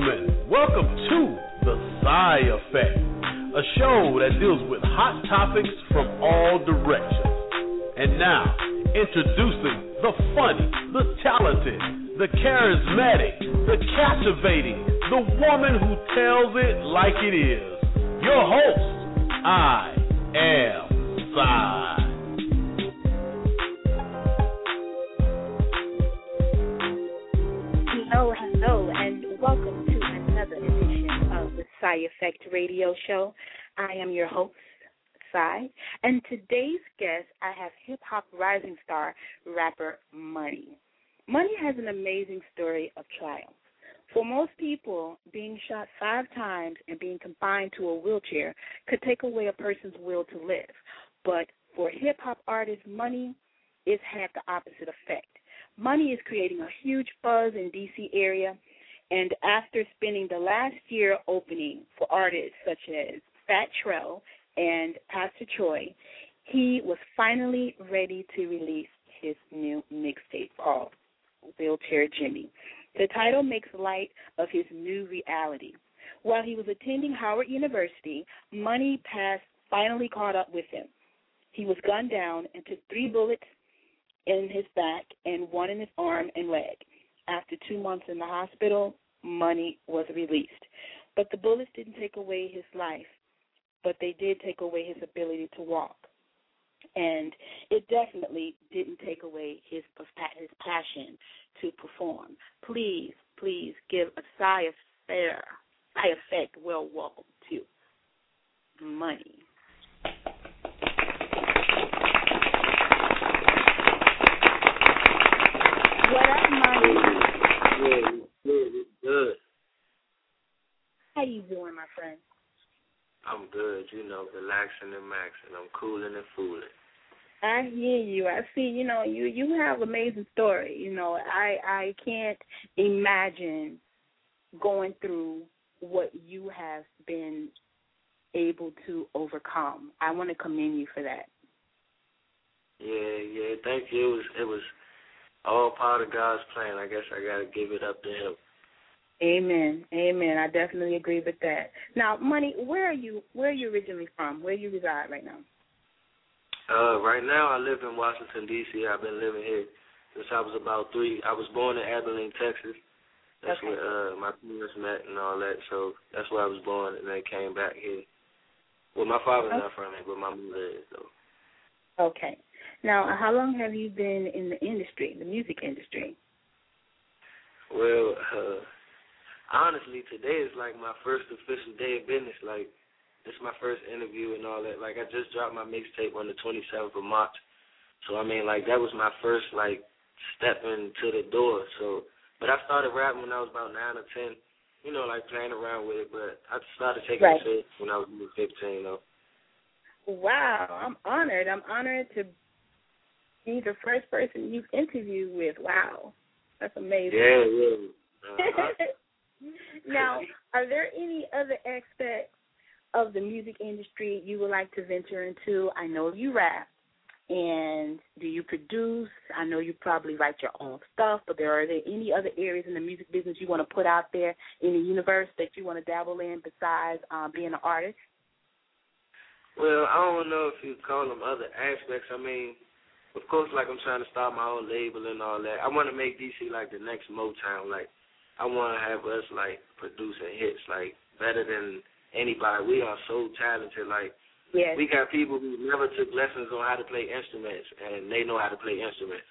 gentlemen, welcome to The Sy Effect, a show that deals with hot topics from all directions. And now, introducing the funny, the talented, the charismatic, the captivating, the woman who tells it like it is. Your host, I am Sy. Sy Effect Radio Show. I am your host, Sy, and today's guest, I have hip hop rising star rapper Money. Money has an amazing story of triumph. For most people, being shot five times and being confined to a wheelchair could take away a person's will to live. But for hip hop artist Money, it's had the opposite effect. Money is creating a huge buzz in DC area, and after spending the last year opening for artists such as Fat Trel and Pastor Troy, he was finally ready to release his new mixtape called Wheelchair Jimmy. The title makes light of his new reality. While he was attending Howard University, Money Past finally caught up with him. He was gunned down and took three bullets in his back and one in his arm and leg. After two months in the hospital, Money was released. But the bullets didn't take away his life, but they did take away his ability to walk. And it definitely didn't take away his his passion to perform. Please, please give a sigh of fair, Sy Effect. Well, welcome to Money. What up, Money? Good, good, good. How you doing, my friend? I'm good, you know, relaxing and maxing. I'm cooling and fooling. I hear you. I see. You know, you you have amazing story. You know, I I can't imagine going through what you have been able to overcome. I want to commend you for that. Yeah, yeah, thank you. It was it was all part of God's plan. I guess I gotta give it up to him. Amen. Amen. I definitely agree with that. Now, money, where are you where are you originally from? Where you reside right now? Uh, right now I live in Washington D.C. I've been living here since I was about three. I was born in Abilene, Texas. That's Okay. where uh, my parents met and all that. So that's where I was born, and then came back here. Well, my father's not from here, but my mother is though. Okay. Now, how long have you been in the industry, the music industry? Well, uh, honestly, today is like my first official day of business. Like, this is my first interview and all that. Like, I just dropped my mixtape on the 27th of March. So, I mean, like, that was my first, like, step into the door. So, but I started rapping when I was about 9 or 10, you know, like, playing around with it. But I started taking Right. it when I was 15, though. Wow, I'm honored. I'm honored to be the first person you've interviewed with. Wow, that's amazing. Yeah, yeah. Uh-huh. Now, are there any other aspects of the music industry you would like to venture into? I know you rap, and do you produce? I know you probably write your own stuff, but there are there any other areas in the music business you want to put out there in the universe that you want to dabble in besides um, being an artist? Well, I don't know if you call them other aspects. I mean, of course, like I'm trying to start my own label and all that. I want to make DC like the next Motown. Like, I want to have us like producing hits like better than anybody. We are so talented. Like, Yes. we got people who never took lessons on how to play instruments, and they know how to play instruments.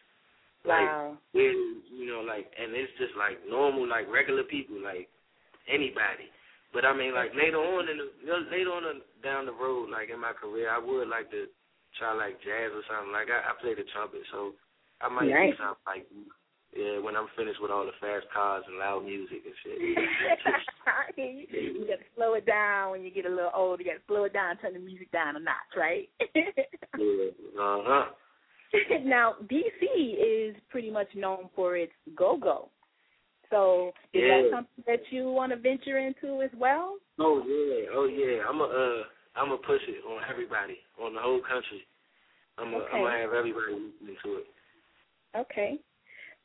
Like, Wow. we, you know, like, and it's just like normal, like regular people, like anybody. But I mean, like later on in the you know, later on in- down the road, like in my career, I would like to try like jazz or something. Like I, I play the trumpet, so I might Nice. do something like yeah when I'm finished with all the fast cars and loud music and shit. you, you got to slow it down when you get a little older. You got to slow it down, turn the music down a notch, right? yeah. Uh huh. now, DC is pretty much known for its go-go. So, is that something that you want to venture into as well? Oh yeah, oh yeah. I'm a uh, I'm a push it on everybody, on the whole country. I'm a, Okay. I'm gonna have everybody listening to it. Okay.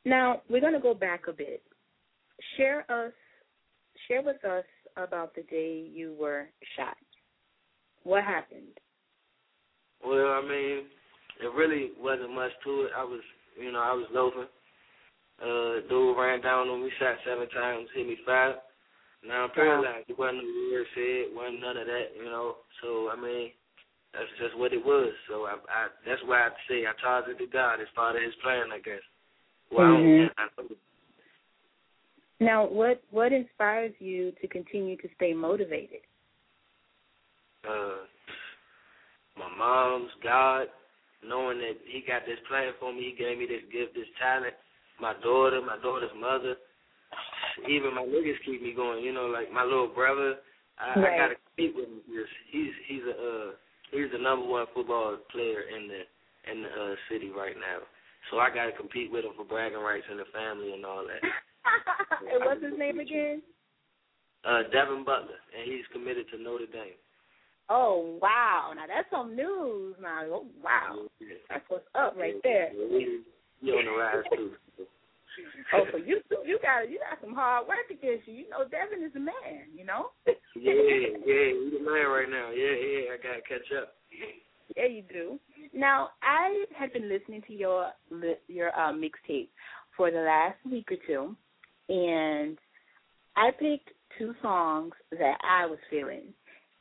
Now we're going to go back a bit. Share us, share with us about the day you were shot. What happened? Well, I mean, it really wasn't much to it. I was, you know, I was loafing. Uh, dude ran down on me, shot seven times, hit me five. Now I'm paralyzed. It wasn't a word said, wasn't none of that, you know. So I mean, that's just what it was. So I, I that's why I say I charge it to God. It's part of His plan, I guess. Well, mm-hmm. I don't, I now, what what inspires you to continue to stay motivated? Uh, my mom's God, knowing that He got this plan for me, He gave me this gift, this talent. My daughter, my daughter's mother, even my niggas keep me going. You know, like my little brother, I, right. I gotta compete with him he's he's a uh, he's the number one football player in the in the uh, city right now. So I gotta compete with him for bragging rights in the family and all that. and what's his name again? Uh, Devin Butler, and he's committed to Notre Dame. Oh wow! Now that's some news. Now, oh, wow, that's what's up right there. He on the rise too. oh, so you you got you got some hard work against you. You know, Devin is a man. You know. yeah, yeah, he's a man right now. Yeah, yeah, I gotta catch up. Yeah, you do. Now, I have been listening to your your uh, mixtape for the last week or two, and I picked two songs that I was feeling,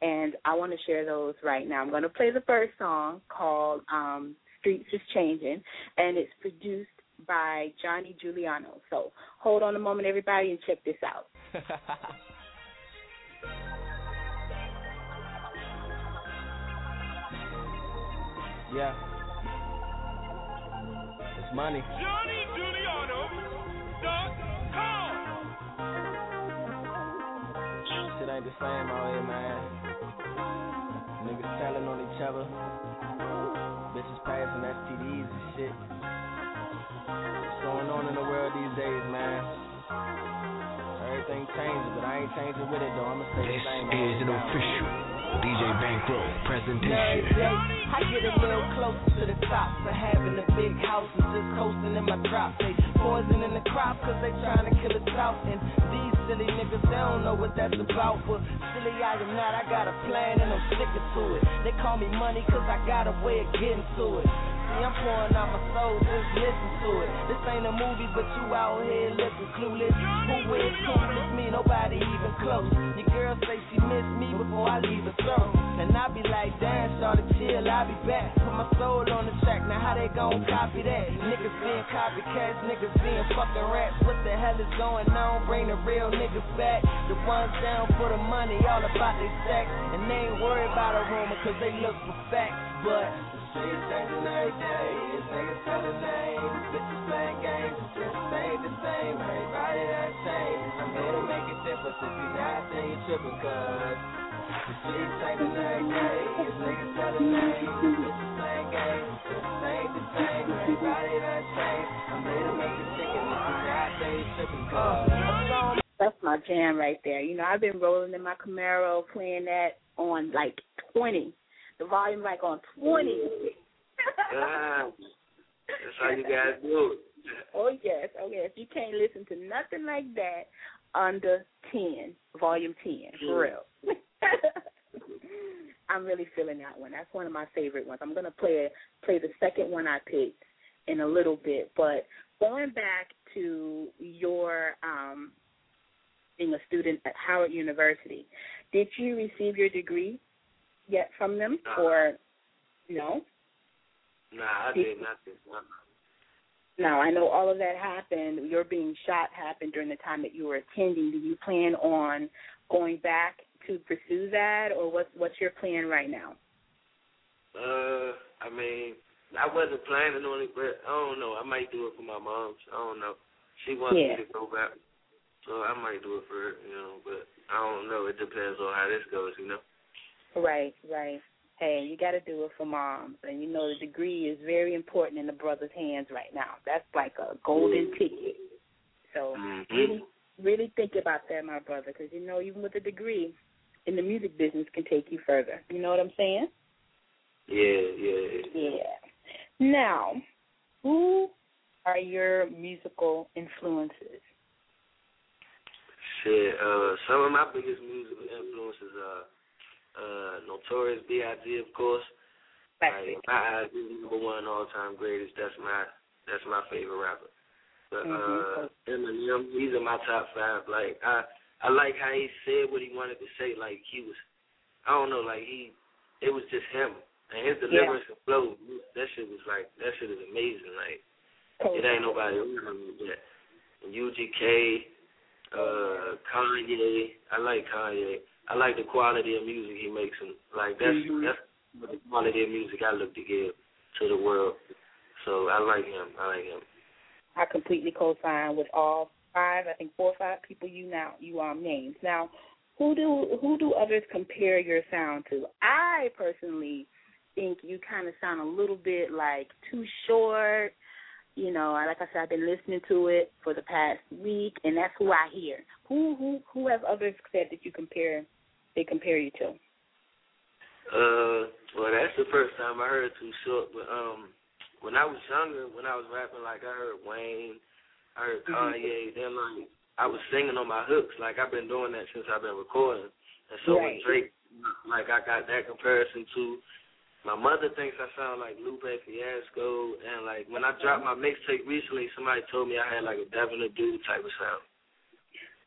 and I want to share those right now. I'm going to play the first song called um, "Streets Is Changing," and it's produced by Johnny Giuliano. So hold on a moment, everybody, and check this out. yeah. It's money. Johnny Giuliano. Shit ain't the same out here, man. Niggas telling on each other. Bitches passing STDs and shit. What's going on in the world these days, man? Everything changes, but I ain't changing with it though. I'ma stay the same. This is an official DJ Bankroll presentation. I get a little closer to the top for having a big house and just coasting in my drop. They poison in the crop cause they trying to kill us out. And these silly niggas, they don't know what that's about. But silly I am not, I got a plan and I'm sticking to it. They call me money cause I got a way of getting to it. See, I'm pouring out my soul, just listen to it. This ain't a movie, but you out here looking clueless. Who is clueless? Me, nobody even close. Being copycats, niggas being fucking rats. What the hell is going on? Bring the real niggas back. The ones down for the money, all about they sex. And they ain't worried about a rumor, cause they look for facts. But the Streets changing every day. These niggas telling names. Bitches playing games. Just ain't the same. Everybody that changed. I'm here to make a difference. If you not, then you tripping, cuz. The streets changing every day. Niggas telling names. Bitches playing games. It just ain't the same. Everybody that changed. I'm here to make a difference. If you not, then you tripping, cuz. That's my jam right there. You know, I've been rolling in my Camaro playing that on like 20 the volume like on twenty. ah, that's how you guys do it. Oh yes, oh yes. You can't listen to nothing like that under ten, volume ten, for real. I'm really feeling that one. That's one of my favorite ones. I'm gonna play play the second one I picked in a little bit, but going back to your um, being a student at Howard University, did you receive your degree yet from them, nah. or no? Nah, I did nothing. Now I know all of that happened. Your being shot happened during the time that you were attending. Do you plan on going back to pursue that, or what's what's your plan right now? Uh, I mean, I wasn't planning on it, but I don't know. I might do it for my mom. I don't know. She wants yeah. me to go back, so I might do it for her. You know, but I don't know. It depends on how this goes. You know. Right, right. Hey, you got to do it for moms, and you know the degree is very important in the brother's hands right now. That's like a golden ticket. So mm-hmm. really, really think about that, my brother, because you know even with a degree in the music business can take you further. You know what I'm saying? Yeah, yeah. Yeah. Now, who are your musical influences? Shit, uh, some of my biggest musical influences are uh, Notorious B.I.G. of course. Like, my number one all time greatest. That's my that's my favorite rapper. But mm-hmm. uh, Eminem, he's in my top five. Like I I like how he said what he wanted to say. Like he was, I don't know, like he, it was just him and his deliverance yeah. and flow. That shit was like that shit is amazing. Like it ain't nobody else yet. And UGK, uh, Kanye, I like Kanye. I like the quality of music he makes, and like that's mm-hmm. that's the quality of music I look to give to the world. So I like him. I like him. I completely co-sign with all five, I think four or five people you now you um names. Now, who do who do others compare your sound to? I personally think you kind of sound a little bit like too short. You know, like I said, I've been listening to it for the past week, and that's who I hear. Who who who have others said that you compare they compare you to? Uh, well, that's the first time I heard Too Short. But um, when I was younger, when I was rapping, like I heard Wayne, I heard Mm-hmm. Kanye. Then like I was singing on my hooks. Like I've been doing that since I've been recording. And so Right. when Drake, like I got that comparison to. My mother thinks I sound like Lupe Fiasco, and like when I dropped my mixtape recently, somebody told me I had like a Devin the Dude type of sound.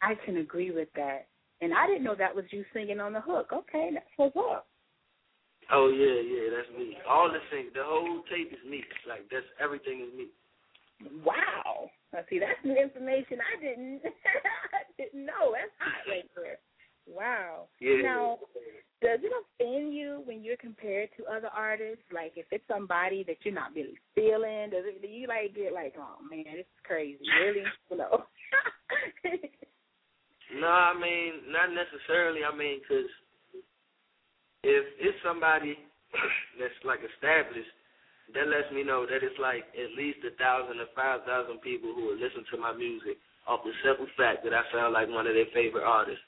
I can agree with that, and I didn't know that was you singing on the hook. Okay, that's what's up. Oh yeah, yeah, that's me. All the thing, the whole tape is me. Like that's everything is me. Wow. Now, see, that's new information I didn't I didn't know. That's hot right there. Wow. Yeah. Now, does it offend you when you're compared to other artists? Like, if it's somebody that you're not really feeling, does it? Do you like get like, oh man, this is crazy? Really? no. No, I mean not necessarily. I mean, cause if it's somebody that's like established, that lets me know that it's like at least a thousand or five thousand people who will listen to my music off the simple fact that I sound like one of their favorite artists.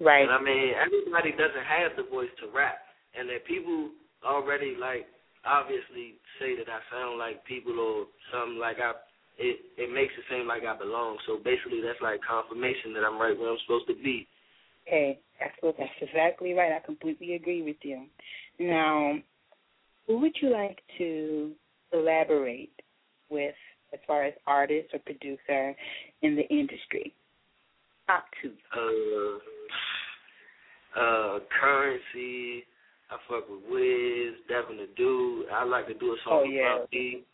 right. And I mean, everybody doesn't have the voice to rap, and that people already like obviously say that I sound like people or something like I. It it makes it seem like I belong. So basically, that's like confirmation that I'm right where I'm supposed to be. Okay, that's that's exactly right. I completely agree with you. Now, would you like to collaborate with as far as artist or producer in the industry? Top two. Uh, uh, Curren$y. I fuck with Wiz, Devin the Dude. I like to do a song Oh, with yeah. Pump B.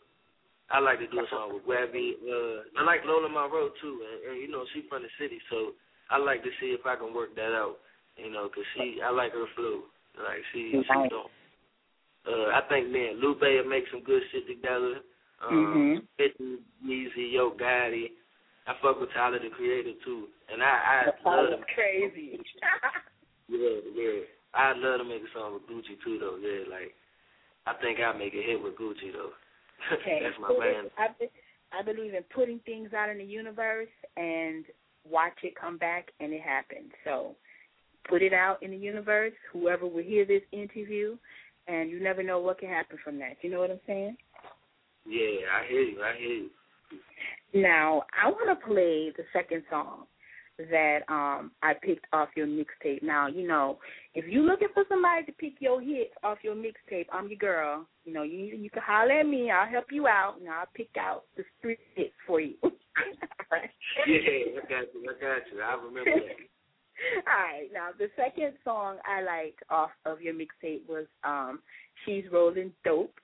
I like to do a song with Webbie. Uh, I like Lola Monroe too, and, and you know she from the city, so I like to see if I can work that out. You know, 'cause she, I like her flow. Like she, she Right. don't. Uh, I think me and Lupe will make some good shit together. Um, Mhm. Spittin', Yeezy, Yo Gotti. I fuck with Tyler the Creator too, and I, I love That's crazy. yeah, yeah. I'd love to make a song with Gucci too, though. Yeah, like I think I'd make a hit with Gucci though. Okay. That's my Put man. I, be- I believe in putting things out in the universe and watch it come back, and it happens. So put it out in the universe. Whoever will hear this interview, and you never know what can happen from that. You know what I'm saying? Yeah, I hear you. I hear you. Now I want to play the second song that um I picked off your mixtape. Now you know if you're looking for somebody to pick your hits off your mixtape, I'm your girl. You know you you can holler at me. I'll help you out, and I'll pick out the three hits for you. Yeah, I got you. I got you. I remember that. All right. Now the second song I liked off of your mixtape was um She's Rolling Dope.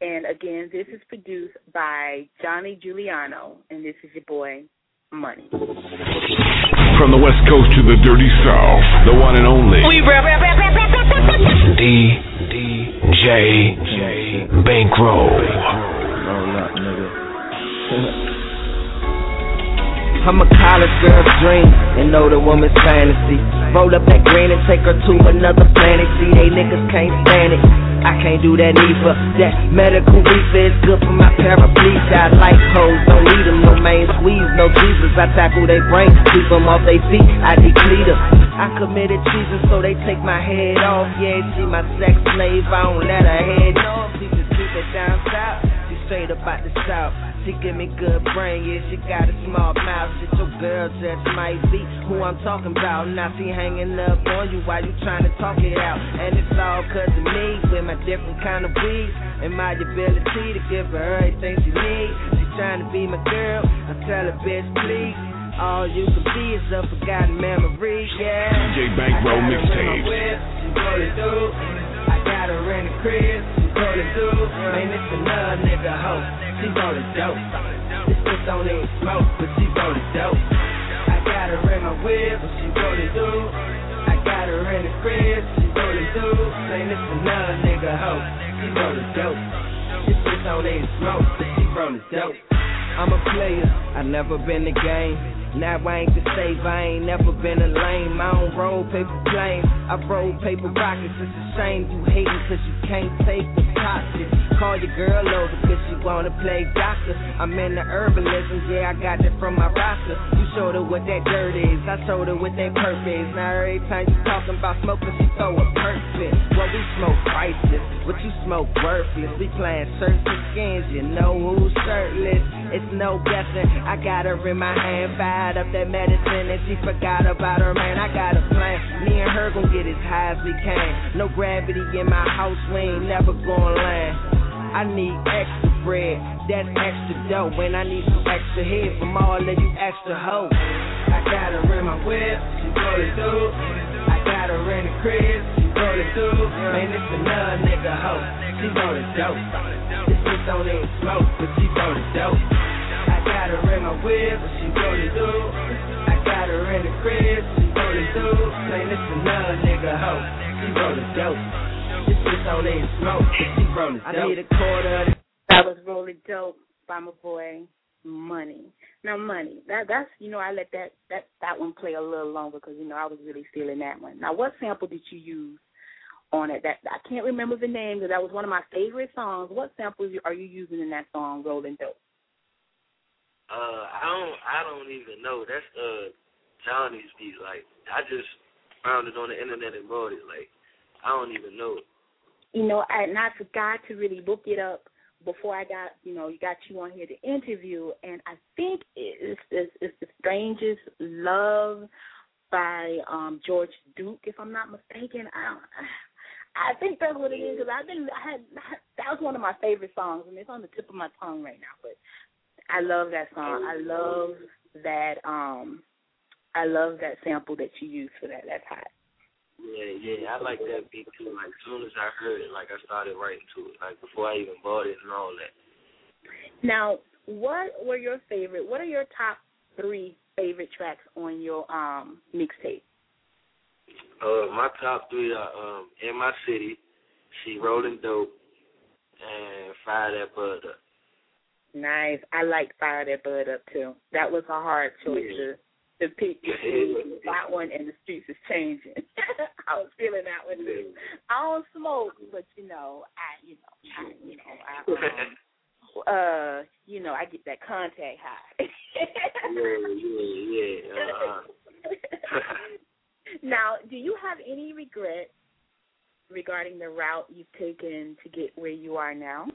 And again, this is produced by Johnny Giuliano and this is your boy Money. From the West Coast to the Dirty South, the one and only. We rap, rap, rap, rap, rap, rap, rap, rap. D D J J Bankroll. Roll up, nigga. I'm a college girl's dream and know the woman's fantasy. Roll up that green and take her to another planet. See, they niggas can't stand it. I can't do that neither. That medical reefer is good for my paraplegia. I like hoes, don't need them, no main squeeze, no Jesus. I tackle they brains, keep them off they feet. I deplete them. I committed treason, so they take my head off. Yeah, she my sex slave. I don't let her head off. She just keep it down south. She straight up out the south. She give me good brain, yeah, she got a small mouth. Shit, your girl just might be who I'm talking about. Now she hanging up on you while you trying to talk it out. And it's all cause of me, with my different kind of weed. And my ability to give her everything she needs. She trying to be my girl, I tell her, bitch, please. All you can be is a forgotten memory, yeah. DJ Bankroll. She through. I got her in the crib. She rolling through. Man, it's another nigga hoe. She rolling dope. This bitch don't even smoke, but she rolling dope. I got her in my whip, but she rolling through. I got her in the crib. She rolling through. Man, it's another nigga hoe. She rolling dope. This bitch don't even smoke, but she rolling dope. I'm a player, I never been the game. Now I ain't the save, I ain't never been a lame. I don't roll paper planes, I roll paper rockets. It's a shame you hating cause you can't take the toxic. Call your girl over cause she wanna play doctor. I'm in the herbalism, yeah, I got that from my roster. You showed her what that dirt is, I showed her what that perp is. Now every time you talking about smoking, she throw a perfect. Well, we smoke priceless, what you smoke worthless. We playing shirts and skins, you know who's shirtless. It's no guessing. I got her in my hand, fired up that medicine, and she forgot about her man. I got a plan. Me and her gon' get as high as we can. No gravity in my house, we ain't never gon' land. I need extra bread, that's extra dough. When I need some extra head from all of you extra hoes. I got her in my whip, she rolling through. I got her in the crib, she rolling through. Man, it's another nigga hoe, she rolling dope. This bitch don't even smoke, but she rolling dope. I got her in my whip, she rolling through. I got her in the crib, she rolling through. Man, it's another nigga hoe, she rolling dope. This bitch don't even smoke, she rolling dope. I need a quarter of the That was rolling dope by my boy Money. Now Money, that that's you know I let that that that one play a little longer because you know I was really feeling that one. Now what sample did you use on it? That I can't remember the name because that was one of my favorite songs. What samples are you using in that song, Rolling Dope? Uh, I don't, I don't even know. That's uh Johnny's beat. Like, I just found it on the internet and bought it. Like, I don't even know. You know, I, and I forgot to really look it up before I got, you know, got you on here to interview, and I think it's it's, it's the strangest love by um George Duke, if I'm not mistaken. I don't. I think that's what it is because I've been I had that was one of my favorite songs, and it's on the tip of my tongue right now. But I love that song. I love that um I love that sample that you used for that. That's hot. Yeah, yeah, I like that beat too. Like, as soon as I heard it, like, I started writing to it. Like, before I even bought it and all that. Now, what were your favorite? What are your top three favorite tracks on your um mixtape? Uh, my top three are um, In My City, She Rolling Dope, and Fire That Bud Up. Nice. I like Fire That Bud Up too. That was a hard choice Yeah. to pick between that one and the streets is changing. I was feeling that one too. I don't smoke, but you know, I you know, I you know, I um, uh, you know, I get that contact high. yeah, yeah, yeah. Uh-huh. now, do you have any regret regarding the route you've taken to get where you are now?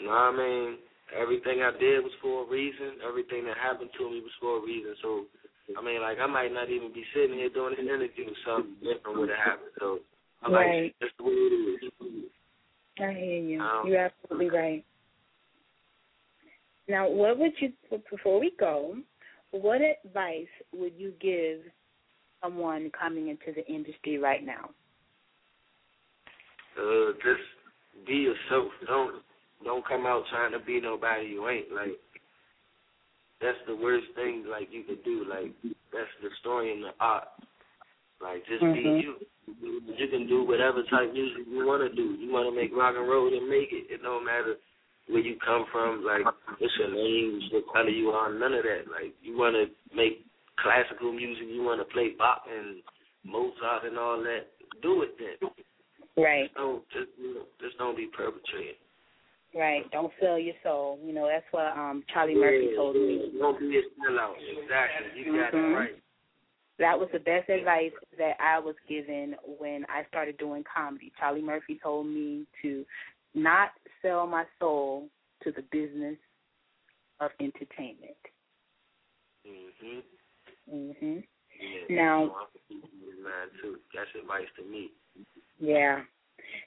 No, I mean, everything I did was for a reason. Everything that happened to me was for a reason. So, I mean, like, I might not even be sitting here doing this interview. Something different would have happened. So, I'm Right. like, that's the way it is. I hear you. Um, You're absolutely right. Now, what would you, before we go, what advice would you give someone coming into the industry right now? Uh, just be yourself. Don't don't come out trying to be nobody you ain't. Like that's the worst thing like you could do. Like that's destroying the art. Like just Mhm. be you. You can do whatever type of music you want to do. You want to make rock and roll, then make it. It don't matter where you come from. Like what's your name, what color you are, none of that. Like you want to make classical music, you want to play Bach and Mozart and all that. Do it then. Right, Don't just you know, just don't be perpetrating. Right. Don't sell your soul. You know, that's what um Charlie Murphy told me. Don't be a sellout. Exactly. You got Mhm. it right. That was the best advice that I was given when I started doing comedy. Charlie Murphy told me to not sell my soul to the business of entertainment. Mhm. Mhm. Yeah. Now- so I'm keeping in mind too. That's advice to me. Yeah.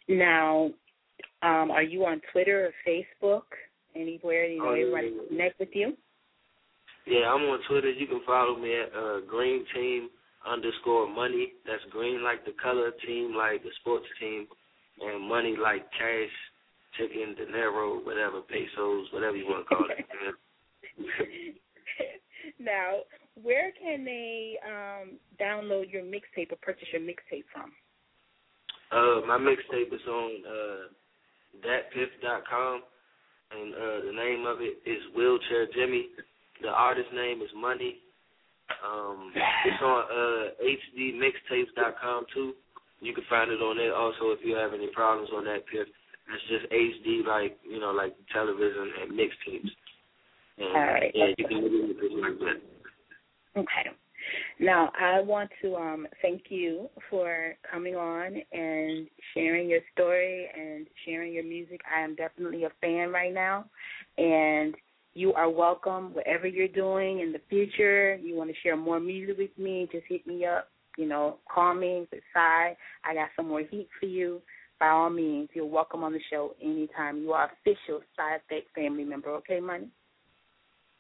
Now, um, are you on Twitter or Facebook? Anywhere you know Oh, everybody yeah, connect with you? Yeah, I'm on Twitter. You can follow me at uh, Green Team underscore Money. That's green like the color, team like the sports team, and money like cash, chicken, dinero, whatever, pesos, whatever you want to call it. now, where can they um, download your mixtape or purchase your mixtape from? Uh, my mixtape is on uh, datpiff.com, and uh, the name of it is Wheelchair Jimmy. The artist name is Money. Um, it's on uh, HDMixtapes.com too. You can find it on there. Also, if you have any problems on DatPiff, it's just HD, like you know, like television and mixtapes. And, All right. Yeah, you can do it like that. Okay. Now, I want to um, thank you for coming on and sharing your story and sharing your music. I am definitely a fan right now, and you are welcome. Whatever you're doing in the future, you want to share more music with me, just hit me up. You know, call me, decide. I got some more heat for you. By all means, you're welcome on the show anytime. You are official Side Effect family member. Okay, money.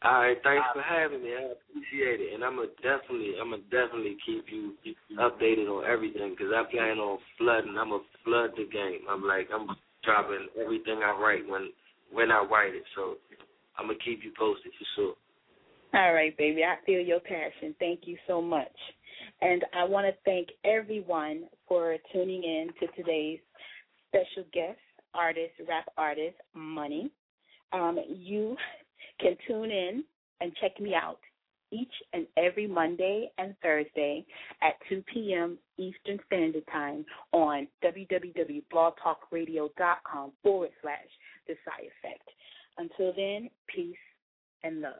All right, thanks for having me. I appreciate it, and I'm gonna definitely, I'm gonna definitely keep you updated on everything because I plan on flooding. I'm gonna flood the game. I'm like, I'm dropping everything I write when when I write it. So I'm gonna keep you posted for sure. All right, baby. I feel your passion. Thank you so much. And I want to thank everyone for tuning in to today's special guest, artist, rap artist, Money. Um, you can tune in and check me out each and every Monday and Thursday at 2 p.m. Eastern Standard Time on www.blogtalkradio.com forward slash The Side Effect. Until then, peace and love.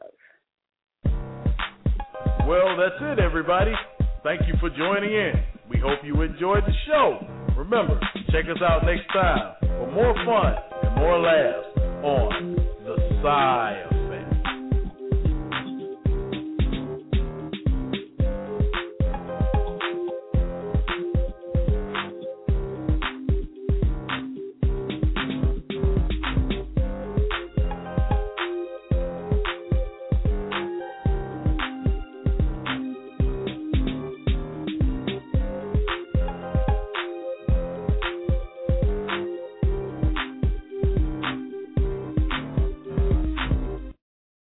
Well, that's it, everybody. Thank you for joining in. We hope you enjoyed the show. Remember, check us out next time for more fun and more laughs on The Side